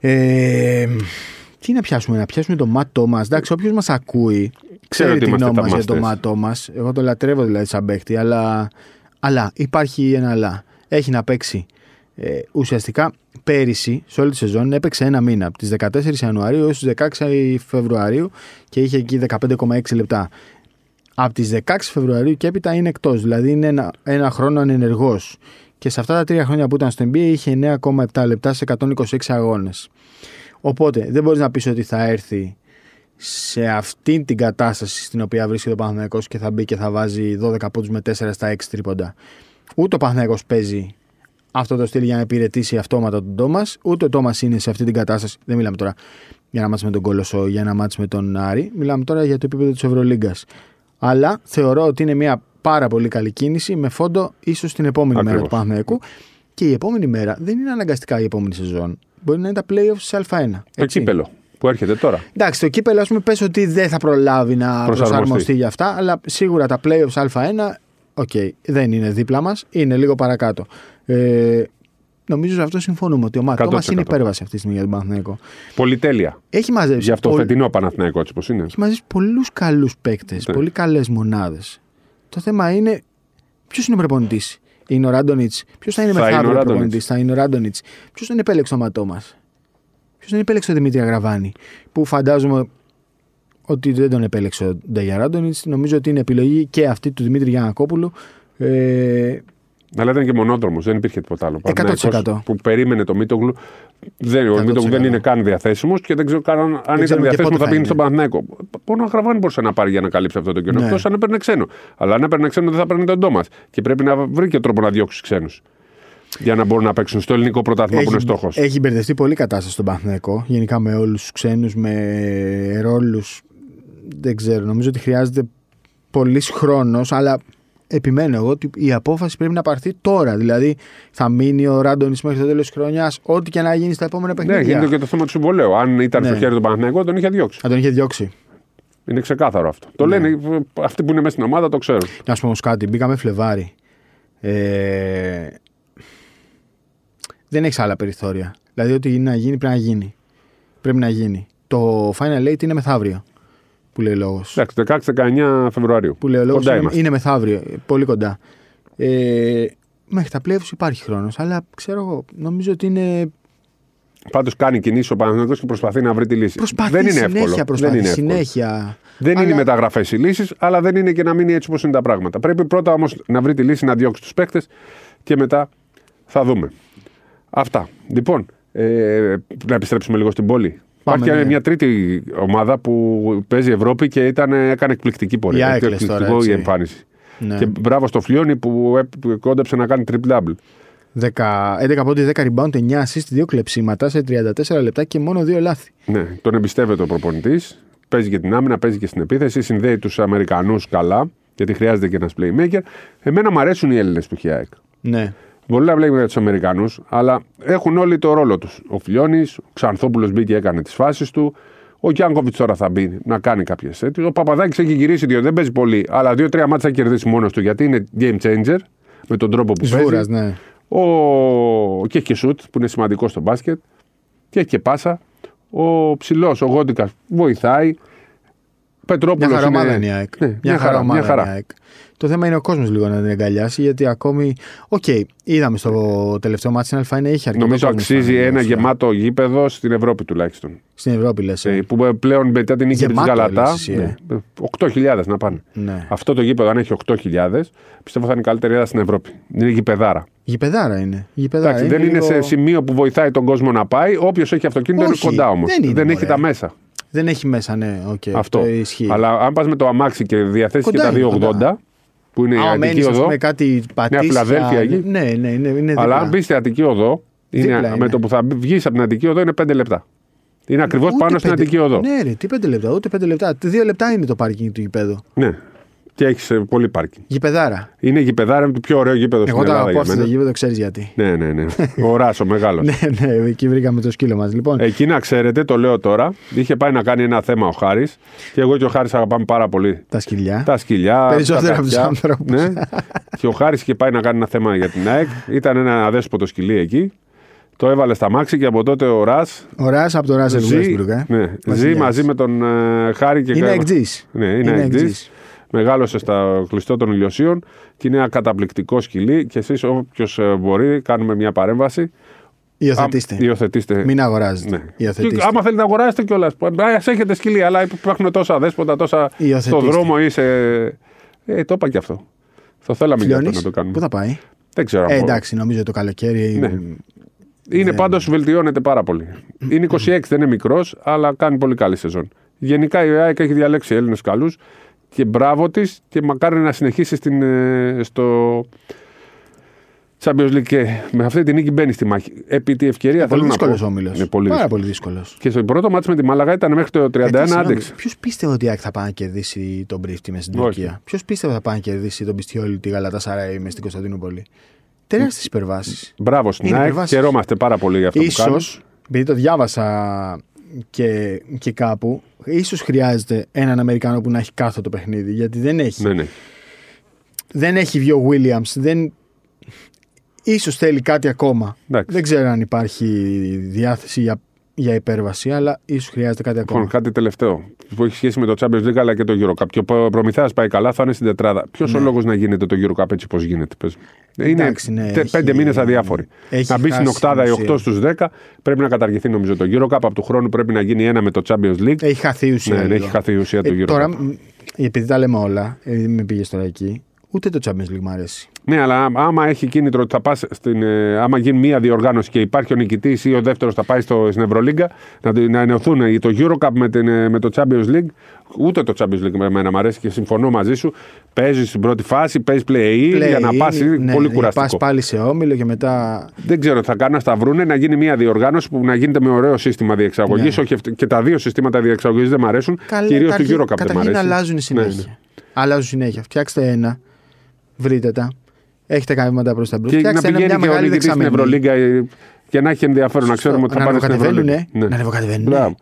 Ε, τι να πιάσουμε, να πιάσουμε τον Ματ Τόμας. Εντάξει, όποιος μας ακούει ξέρει ότι τη είμαστε γνώμη μας για τον θαυμαστές. Ματ Τόμας. Εγώ το λατρεύω δηλαδή σαν παίχτη, αλλά, αλλά υπάρχει ένα αλλά. Έχει να παίξει. Ε, ουσιαστικά πέρυσι, σε όλη τη σεζόν, έπαιξε ένα μήνα από τις 14 Ιανουαρίου έως τις 16 Φεβρουαρίου και είχε εκεί 15,6 λεπτά. Από τις 16 Φεβρουαρίου και έπειτα είναι εκτός. Δηλαδή είναι ένα, ένα χρόνο ανενεργός. Και σε αυτά τα τρία χρόνια που ήταν στο NBA είχε 9,7 λεπτά σε 126 αγώνες. Οπότε δεν μπορείς να πεις ότι θα έρθει σε αυτή την κατάσταση στην οποία βρίσκεται ο Παναθηναϊκός και θα μπει και θα βάζει 12 πόντους με 4 στα 6 τρίποντα. Ούτε ο Παναθηναϊκός παίζει αυτό το στυλ για να υπηρετήσει αυτόματα τον Τόμας, ούτε ο Τόμας είναι σε αυτή την κατάσταση. Δεν μιλάμε τώρα για να μάτσει με τον Κόλοσο, για να μάτσει με τον Άρη. Μιλάμε τώρα για το επίπεδο της Ευρωλίγκας. Αλλά θεωρώ ότι είναι μια πάρα πολύ καλή κίνηση με φόντο ίσως την επόμενη μέρα Ακριβώς. του Παναθηναϊκού. Και η επόμενη μέρα δεν είναι αναγκαστικά η επόμενη σεζόν. Μπορεί να είναι τα playoffs σε Α1. Το έτσι. κύπελο που έρχεται τώρα. Εντάξει, το κύπελο, ας πούμε, πες ότι δεν θα προλάβει να Προσαρμοστεί. προσαρμοστεί για αυτά, αλλά σίγουρα τα playoffs Α1, οκ, δεν είναι δίπλα μας, είναι λίγο παρακάτω. Ε, νομίζω σε αυτό συμφωνούμε ότι ο Ματ 100%. Τόμας είναι υπέρβαση αυτή τη στιγμή για τον Παναθηναϊκό. Πολυτέλεια. Έχει μαζέψει, Γι' αυτό πολλ- φετινό Παναθηναϊκό έτσι πως είναι. έχει μαζέψει πολλούς καλούς παίκτες, Ναι. πολύ καλές μονάδες. Το θέμα είναι ποιος είναι ο προπονητής. Είναι ο Ράντονιτς. Ποιος θα είναι Θα είναι ο μεθαύριο Ράντονιτς. προπονητής; Θα είναι ο Ράντονιτς. Ποιος τον επέλεξε ο Ματ Τόμας. Ποιος τον επέλεξε ο Δημήτρη Αγραβάνη; Που φαντάζομαι ότι δεν τον επέλεξε ο Νταγιά Ράντονιτς. Νομίζω ότι είναι επιλογή και αυτή του Δημήτρη Γιανακόπουλου. Ε, Αλλά ήταν και μονόδρομος, δεν υπήρχε τίποτα άλλο. 100%. Παναθηναϊκός Που περίμενε το Μίτογλου. Δεν, ο 100%. Μίτογλου δεν είναι καν διαθέσιμος και δεν ξέρω καν αν ήταν ξέρουμε και διαθέσιμο πότε θα θα πήγαινε είναι. στον Παναθηναϊκό. Μόνο ο Γραβάνη μπορούσε να πάρει για να καλύψει αυτό το κενό. Ναι. Εκτός αν έπαιρνε ξένο. Αλλά αν έπαιρνε ξένο δεν θα παίρνει τον Ντόμα. Και πρέπει να βρει και τρόπο να διώξει ξένους. Για να μπορούν να παίξουν στο ελληνικό πρωτάθλημα που είναι στόχος. έχει μπερδευτεί πολύ η κατάσταση στον Παναθηναϊκό. Γενικά με όλους τους ξένους, με ρόλους. Δεν ξέρω. Νομίζω ότι χρειάζεται πολύς χρόνος, αλλά επιμένω εγώ ότι η απόφαση πρέπει να πάρθει τώρα. Δηλαδή, θα μείνει ο Ράντονης μέχρι το τέλος της χρονιάς, ό,τι και να γίνει στα επόμενα Ναι, παιχνίδια. γίνεται και το θέμα του συμβολέου. Αν ήταν Ναι. στο χέρι του Παναθηναϊκού, τον είχε διώξει. Θα τον είχε διώξει. Είναι ξεκάθαρο αυτό. Το Ναι. λένε ε, αυτοί που είναι μέσα στην ομάδα, το ξέρουν. Να σου πω όμως κάτι. Μπήκαμε Φλεβάρι. Ε, δεν έχεις άλλα περιθώρια. Δηλαδή, ό,τι είναι να γίνει πρέπει να γίνει. Πρέπει να γίνει. Το Final Eight είναι μεθαύριο. Που λέει ο λόγος. Εντάξει, 16-19 Φεβρουαρίου. Που λέει ο λόγος Κοντά είναι, είμαστε. είναι μεθαύριο. ε, Πολύ κοντά. Ε, μέχρι τα playoffs υπάρχει χρόνος. Αλλά ξέρω εγώ, νομίζω ότι είναι. Πάντως κάνει κινήσεις ο Παναθηναϊκός και προσπαθεί να βρει τη λύση. Προσπαθεί δεν είναι συνέχεια. εύκολο. Προσπαθεί δεν είναι εύκολο. συνέχεια. Δεν είναι Αλλά- οι μεταγραφές οι λύσεις, αλλά δεν είναι και να μείνει έτσι όπως είναι τα πράγματα. Πρέπει πρώτα όμως να βρει τη λύση, να διώξει τους παίκτες και μετά θα δούμε. Αυτά. Λοιπόν, ε, να επιστρέψουμε λίγο στην πόλη. Πάμε, Υπάρχει ναι. μια τρίτη ομάδα που παίζει Ευρώπη και ήταν, έκανε εκπληκτική πορεία. Η ΑΕΚ λες εκπληκτικό τώρα, έτσι. η εμφάνιση. Ναι. Και μπράβο στο Φλιόνι που ε, που κόντεψε να κάνει triple-double. 10, 11 πόντι, 10 rebound, 9 assist, 2 κλεψίματα σε 34 λεπτά και μόνο 2 λάθη. Ναι, τον εμπιστεύεται ο προπονητής. Παίζει και την άμυνα, παίζει και στην επίθεση. Συνδέει τους Αμερικανούς καλά, γιατί χρειάζεται και ένας playmaker. Εμένα μου αρέσουν οι Έλληνες που έχει η ΑΕΚ. Ναι. Μπορεί να βλέπουμε για τους Αμερικανούς, αλλά έχουν όλοι το ρόλο τους. Ο Φιλιώνης, ο Ξανθόπουλος μπήκε έκανε τις φάσεις του. Ο Γιάνκοβιτς τώρα θα μπει να κάνει κάποιες έτσι. Ο Παπαδάκης έχει γυρίσει δύο, δεν παίζει πολύ, αλλά δύο-τρία μάτια θα κερδίσει μόνος του γιατί είναι game changer με τον τρόπο που Σβούρα, παίζει. ναι. Ο... Και έχει και σουτ που είναι σημαντικό στο μπάσκετ. Και έχει και πάσα. Ο ψηλός, ο Γόντικας βοηθάει. Πετρόπουλος. Μια χαρά ομάδα είναι η ΑΕΚ. Ναι, μια χαρά ομάδα μια χαρά. είναι η ΑΕΚ. Το θέμα είναι ο κόσμος λίγο να την αγκαλιάσει, γιατί ακόμη. Οκ, είδαμε στο τελευταίο ματς στην Α1 έχει αρκετό Νομίζω κόσμος αξίζει στο ένα ποδόσφαιρο. γεμάτο γήπεδο στην Ευρώπη τουλάχιστον. Στην Ευρώπη, λες. Ε, Που πλέον μετά την νίκη της Γεμάτο, Γαλατά. λες εσύ, ε. ναι, 8.000 να πάνε. Ναι. Αυτό το γήπεδο, αν έχει 8.000, πιστεύω θα είναι η καλύτερη έδρα στην Ευρώπη. Είναι γηπεδάρα. Γηπεδάρα είναι. Γηπεδάρα Εντάξει, δεν είναι λίγο- σε σημείο που βοηθάει τον κόσμο να πάει. Όποιος έχει αυτοκίνητο Όχι, είναι κοντά όμως. δεν είναι, έχει μωρέ. τα μέσα. Δεν έχει μέσα, ναι, οκ. Αυτό. Το ισχύει. Αλλά αν πας με το αμάξι και διαθέσεις και Κοντά τα είναι, 280, κοντά. που είναι η Άμα Αττική μένεις, ας Οδό. πούμε, κάτι πατήσια. Φιλαδέλφια εκεί. Ναι, ναι, είναι, είναι Αλλά δίπλα. αν μπεις στην Αττική Οδό, είναι, Δίπλα με είναι. το που θα βγεις από την Αττική Οδό είναι 5 λεπτά. Είναι ακριβώς Ούτε πάνω στην πέντε- Αττική Οδό. Ναι, ρε, τι πέντε λεπτά, ούτε πέντε λεπτά. Δύο λεπτά είναι το πάρκινγκ του γηπέδου. Ναι. Και έχεις πολύ πάρκινγκ. Γηπεδάρα. Είναι γηπεδάρα με το πιο ωραίο γήπεδο Εγώ στην τα Ελλάδα αγαπώ για αυτό το μένα. γήπεδο, ξέρεις γιατί. Ναι, ναι, ναι. Ο Ράσο, μεγάλος. ναι, ναι, εκεί βρήκαμε το σκύλο μας. Λοιπόν, Εκεί να ξέρετε, το λέω τώρα, είχε πάει να κάνει ένα θέμα ο Χάρης και εγώ και ο Χάρης αγαπάμε πάρα πολύ τα σκυλιά. τα σκυλιά. Περισσότερο τα από τους παιδιά. άνθρωπους. Ναι. και ο Χάρης είχε πάει να κάνει ένα θέμα για την ΑΕΚ. Ήταν ένα αδέσποτο σκυλί εκεί. Το έβαλε στα μάξι και από τότε ο Ρα Ο Ράς από το Ράσελ ζει, Westbrook, ε. ναι, ζει Βασιλιάς. μαζί με τον ε, Χάρη και Είναι κα- εκτζής. Ναι, είναι, Είναι εκτζής. εκτζής. Μεγάλωσε στα κλειστό των ηλιοσίων και είναι ένα καταπληκτικό σκυλί. Και εσείς, όποιος μπορεί, κάνουμε μια παρέμβαση. Υιοθετήστε. Α, Υιοθετήστε. Μην αγοράζετε. Ναι. Υιοθετήστε. Και άμα θέλετε να αγοράσετε κιόλας. Α έχετε σκυλί, αλλά υπάρχουν τόσα δέσποτα, τόσα στο Υιοθετήστε. δρόμο ή σε. Ε, το είπα και αυτό. Θα θέλαμε και αυτό Φλιώνεις, να το κάνουμε. Πού θα πάει; Δεν ξέρω αν Ε, μπορώ. εντάξει, νομίζω το καλοκαίρι. Ναι. Είναι δεν- πάντως βελτιώνεται πάρα πολύ. Είναι 26, δεν είναι μικρός, αλλά κάνει πολύ καλή σεζόν. Γενικά η ΑΕΚ έχει διαλέξει Έλληνες καλούς και μπράβο της και μακάρι να συνεχίσει στην, ε, στο Champions League. Και με αυτή τη νίκη μπαίνει στη μάχη. Επί τη ευκαιρία Πολύ θέλω να δύσκολος πω. όμιλο. Είναι πολύ Πάρα δύσκολος. πολύ δύσκολος. Και στο πρώτο μάτι με τη Μάλαγα ήταν μέχρι το 31 άντεξε. Ποιος πίστευε ότι η ΑΕΚ θα πάει να κερδίσει τον Πρίφτη μες στην Όχι. Τουρκία; Ποιος πίστευε ότι θα πάει να κερδίσει τον Πιστιόλη τη Γαλατά Σαράι μες στην Κωνσταντινούπολη; Τεράστιες υπερβάσεις. Μπράβο στην Είναι ΑΕΚ. υπερβάσεις. Χαιρόμαστε πάρα πολύ για αυτό που κάνει. Ίσως, επειδή το διάβασα και, και κάπου, ίσως χρειάζεται έναν Αμερικάνο που να έχει κάθο το παιχνίδι. Γιατί δεν έχει. Ναι, ναι. Δεν έχει βγει ο Williams. Δεν... Ίσως θέλει κάτι ακόμα. Εντάξει. Δεν ξέρω αν υπάρχει διάθεση για, για υπέρβαση, αλλά ίσως χρειάζεται κάτι ακόμα. Λοιπόν, κάτι τελευταίο που έχει σχέση με το Champions League αλλά και το Eurocup. Και ο προμηθέας πάει καλά, θα είναι στην τετράδα. Ποιος ο λόγος να γίνεται το Eurocup έτσι πώ γίνεται, πες. μου; Είναι Ναι. Εντάξει, ναι, τε- έχει- πέντε μήνες αδιάφοροι. έχει Να μπει στην χάσει οκτάδα ή σημασία. 8 στους 10 πρέπει να καταργηθεί νομίζω το Eurocup. Από του χρόνου πρέπει να γίνει ένα με το Champions League. Έχει χαθεί η ουσία. ναι, ναι, λίγο. έχει χαθεί η ουσία του Ε, Eurocup. τώρα, μ, επειδή τα λέμε όλα, επειδή με πήγες τώρα εκεί, ούτε το Champions League μου αρέσει. Ναι, αλλά άμα έχει κίνητρο ότι θα πας στην, ε, άμα γίνει μία διοργάνωση και υπάρχει ο νικητής ή ο δεύτερος θα πάει στο, στην Ευρωλίγκα, να, να ενωθούν το Eurocup με, την, ε, με το Champions League. Ούτε το Champions League με εμένα μου αρέσει και συμφωνώ μαζί σου. Παίζεις στην πρώτη φάση, παίζεις play-in για να πας. Είναι πολύ κουραστικό. Πας πάλι σε όμιλο και μετά. Δεν ξέρω, θα κάνω να βρούνε να γίνει μια διοργάνωση που να γίνεται με ωραίο σύστημα διεξαγωγής. Ναι. Όχι, και τα δύο συστήματα διεξαγωγής δεν μου αρέσουν. Κυρίως το Eurocup δεν μου αρέσει. Καταρχήν αλλάζουν συνέχεια. Ναι, ναι. Αλλάζουν συνέχεια. Φτιάξτε ένα, βρείτε τα, έχετε κάνει βήματα προς τα μπρος. Και να πηγαίνει και ο νικητή στην Ευρωλίγκα και να έχει ενδιαφέρον να ξέρουμε ότι θα πάνε στην Ευρωλίγκα. Ναι. Να ανεβοκατεβαίνουν.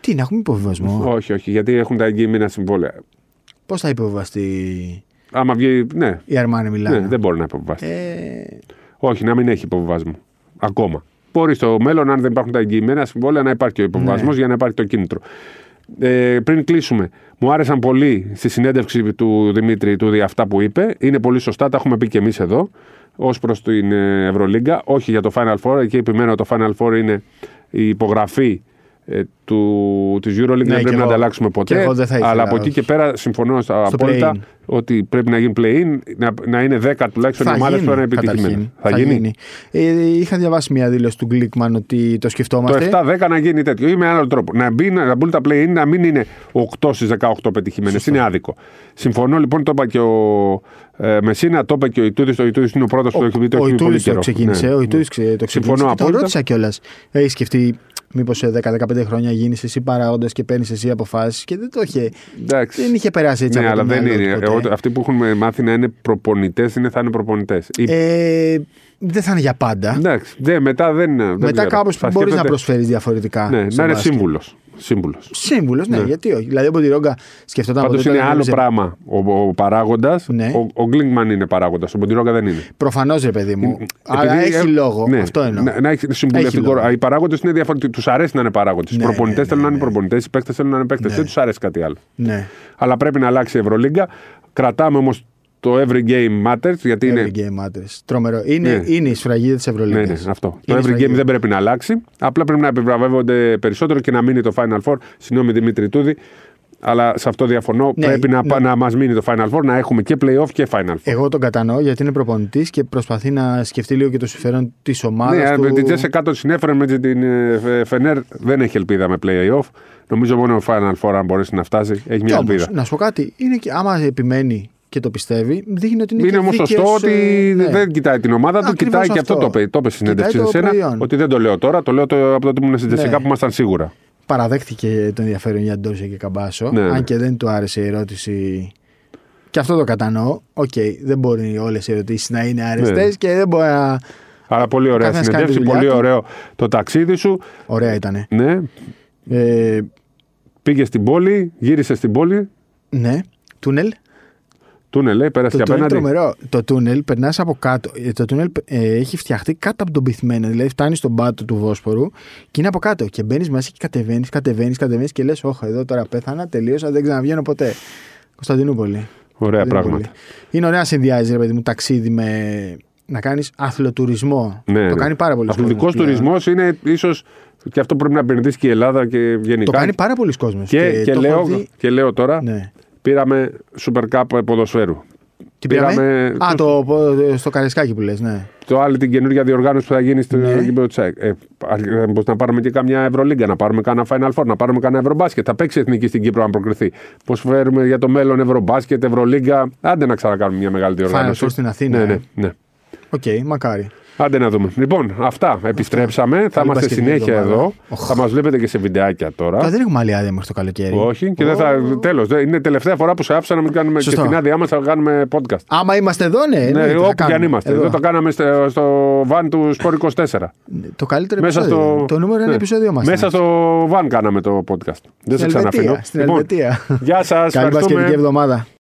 Τι, να έχουμε υποβιβασμό; Όχι, όχι, γιατί έχουν τα εγγύημενα συμβόλαια. Πώς θα υποβιβαστεί. Άμα βγει. Ναι. Η Αρμάνη μιλάει. Ναι, δεν μπορεί να υποβιβαστεί. Ε... Όχι, να μην έχει υποβιβασμό. Ακόμα. Μπορεί στο μέλλον, αν δεν υπάρχουν τα εγγυημένα συμβόλαια, να υπάρχει ο υποβιβασμός ναι. για να υπάρχει το κίνητρο. Ε, πριν κλείσουμε, μου άρεσαν πολύ στη συνέντευξη του Δημήτρη του αυτά που είπε. Είναι πολύ σωστά, τα έχουμε πει και εμείς εδώ, ως προς την ε, Ευρωλίγκα. Όχι για το Final Four, εκεί επιμένω το Final Four είναι η υπογραφή ε, του, της EuroLeague ναι, δεν πρέπει να ανταλλάξουμε ποτέ. αλλά από εκεί και πέρα συμφωνώ απόλυτα ότι πρέπει να γίνει play-in, να, να είναι 10 τουλάχιστον ομάδες που είναι επιτυχημένες. Θα, θα, γίνει; γίνει. Ε, είχα διαβάσει μια δήλωση του Γκλίκμαν ότι το σκεφτόμαστε. Το 7-10 να γίνει τέτοιο ή με άλλο τρόπο. Να, μπει, να μπουν τα play-in να μην είναι 8 στις 18 πετυχημένες. Είναι άδικο. Συμφωνώ λοιπόν, το είπα και ο ε, Μεσίνα, το είπε και ο Ιτούδης. Ο Ιτούδης είναι ο πρώτος που έχει πει το έχει πει πολύ καιρό. ξεκίνησε. Ναι. Ο Ιτούδης το ξεκίνησε. Συμφωνώ απόλυτα. Το ρώτησα κιόλας. Έχεις σκεφτεί Μήπως σε 10-15 χρόνια γίνεις εσύ παράγοντας και παίρνεις εσύ αποφάσεις και δεν το είχε. Εντάξει. Δεν είχε περάσει έτσι ναι, από αλλά δεν είναι. Εγώ, αυτοί που έχουν μάθει να είναι προπονητές είναι, θα είναι προπονητές. Ε, δεν θα είναι για πάντα. Εντάξει. Ναι, μετά δεν είναι. Μετά κάπως μπορείς να προσφέρεις διαφορετικά. Ναι, να είναι σύμβουλος. Σύμβουλος. Σύμβουλος, ναι, ναι, γιατί όχι. Δηλαδή, ο Μποντιρόγκα σκεφτόταν Πάντως είναι άλλο πράγμα. Ο, ο παράγοντας. Ναι. Ο, ο Γκλίνγκμαν είναι παράγοντας. Ο Μποντιρόγκα δεν είναι. Προφανώς, ρε παιδί μου. Ε, αλλά έχει ε, λόγο. Ναι, αυτό εννοώ. Να, να έχει συμβουλευτικό. Οι παράγοντες είναι διαφορετικοί. Τους αρέσει να είναι παράγοντες. Ναι, οι προπονητές ναι, θέλουν να είναι προπονητές. Οι παίκτες θέλουν να είναι παίκτες. Δεν τους αρέσει κάτι άλλο. Αλλά πρέπει να αλλάξει η Ευρωλίγκα. Κρατάμε όμως το every game matters. Γιατί every είναι... game matters. Τρομερό. Είναι, ναι. είναι η σφραγίδα της Ευρωλίγα. Ναι, ναι, αυτό. το every game δεν πρέπει να αλλάξει. Απλά πρέπει να επιβραβεύονται περισσότερο και να μείνει το Final Four. Συγγνώμη Δημήτρη Τούδη. Αλλά σε αυτό διαφωνώ. Ναι, πρέπει να, ναι. να μας μείνει το Final Four, να έχουμε και playoff και Final Four. Εγώ τον κατανοώ γιατί είναι προπονητής και προσπαθεί να σκεφτεί λίγο και το συμφέρον της ομάδας. Ναι, του... με την Τζέσσε κάτω συνέφερε με την ε, Φενέρ δεν έχει ελπίδα με playoff. Νομίζω μόνο ο Final Four, αν μπορέσει να φτάσει, έχει μια όμως, ελπίδα. Να σου πω κάτι, είναι και, άμα επιμένει και το πιστεύει, δείχνει ότι είναι Είναι όμως σωστό ότι ναι. δεν κοιτάει την ομάδα του, κοιτάει αυτό. και αυτό το είπε. Το είπε συνέντευξη σε σένα. Ότι δεν το λέω τώρα, το λέω το, από το ότι ήμουν στην ΤΣΣΚΑ ναι. που ήμασταν σίγουρα. Παραδέχτηκε το ενδιαφέρον για Ντόρσεϊ και Καμπάτσο. Ναι. Αν και δεν του άρεσε η ερώτηση. Και αυτό το κατανοώ. OK, okay, δεν μπορεί όλες οι ερωτήσεις να είναι αρεστές ναι. και δεν μπορεί να. Αλλά πολύ ωραία συνέντευξη, πολύ ωραίο το ταξίδι σου. Ωραία ήταν. Ναι. Ε, Πήγες στην πόλη, γύρισες στην πόλη. Ναι. Τούνελ. Τούνελ, ε, πέρασε το και απέναντι. τρομερό. Το τούνελ περνάς από κάτω. Ε, το τούνελ ε, έχει φτιαχτεί κάτω από τον πυθμένο. Δηλαδή φτάνει στον πάτο του Βόσπορου και είναι από κάτω. Και μπαίνεις μέσα και κατεβαίνεις, κατεβαίνεις, κατεβαίνεις και λες: Όχι, εδώ τώρα πέθανα, τελείωσα, δεν ξαναβγαίνω ποτέ. Κωνσταντινούπολη. Ωραία πράγματα. Είναι ωραία να συνδυάζεις, ρε παιδί μου, ταξίδι με. να κάνεις αθλοτουρισμό. Ναι, το ναι. κάνει πάρα πολύ Αθλητικός τουρισμός είναι ίσως και αυτό πρέπει να επενδύσει και η Ελλάδα και γενικά. Το κάνει πάρα πολλοί κόσμος. Και, και, και, λέω, δει... και λέω τώρα, ναι. Πήραμε Super Cup ποδοσφαίρου. Τι πήραμε; Α, το, στο Καρεσκάκι που λες, ναι. Το άλλο την καινούργια διοργάνωση που θα γίνει στο ναι. γήπεδο Τσέκ. Ε, να πάρουμε και καμιά Ευρωλίγκα, να πάρουμε κανένα Final Four, να πάρουμε κανένα Ευρωμπάσκετ. Θα παίξει εθνική στην Κύπρο αν προκριθεί. Πώς φέρουμε για το μέλλον Ευρωμπάσκετ, Ευρωλίγκα. Άντε να ξανακάνουμε μια μεγάλη διοργάνωση. Final Four στην Αθήνα. Ναι, ναι. ναι. OK, okay, μακάρι. Άντε να δούμε. Λοιπόν, αυτά. Επιστρέψαμε. Θα είμαστε συνέχεια εδώ. Θα μας βλέπετε και σε βιντεάκια τώρα. δεν έχουμε άλλη άδεια μέχρι το καλοκαίρι. Όχι. Και δεν θα. Τέλος. Είναι τελευταία φορά που σε άφησα να μην κάνουμε και στην άδειά μας θα κάνουμε podcast. Άμα είμαστε εδώ, ναι. Ναι, όπου και αν είμαστε. Εδώ το κάναμε στο βαν του Sport 24. Το καλύτερο Μέσα επεισόδιο. Το νούμερο είναι ναι. επεισόδιο μας. Μέσα στο βαν κάναμε το podcast. Δεν σε ξαναφήνω. Στην λοιπόν, Ελβετία. Γεια σας. Καλή εβδομάδα.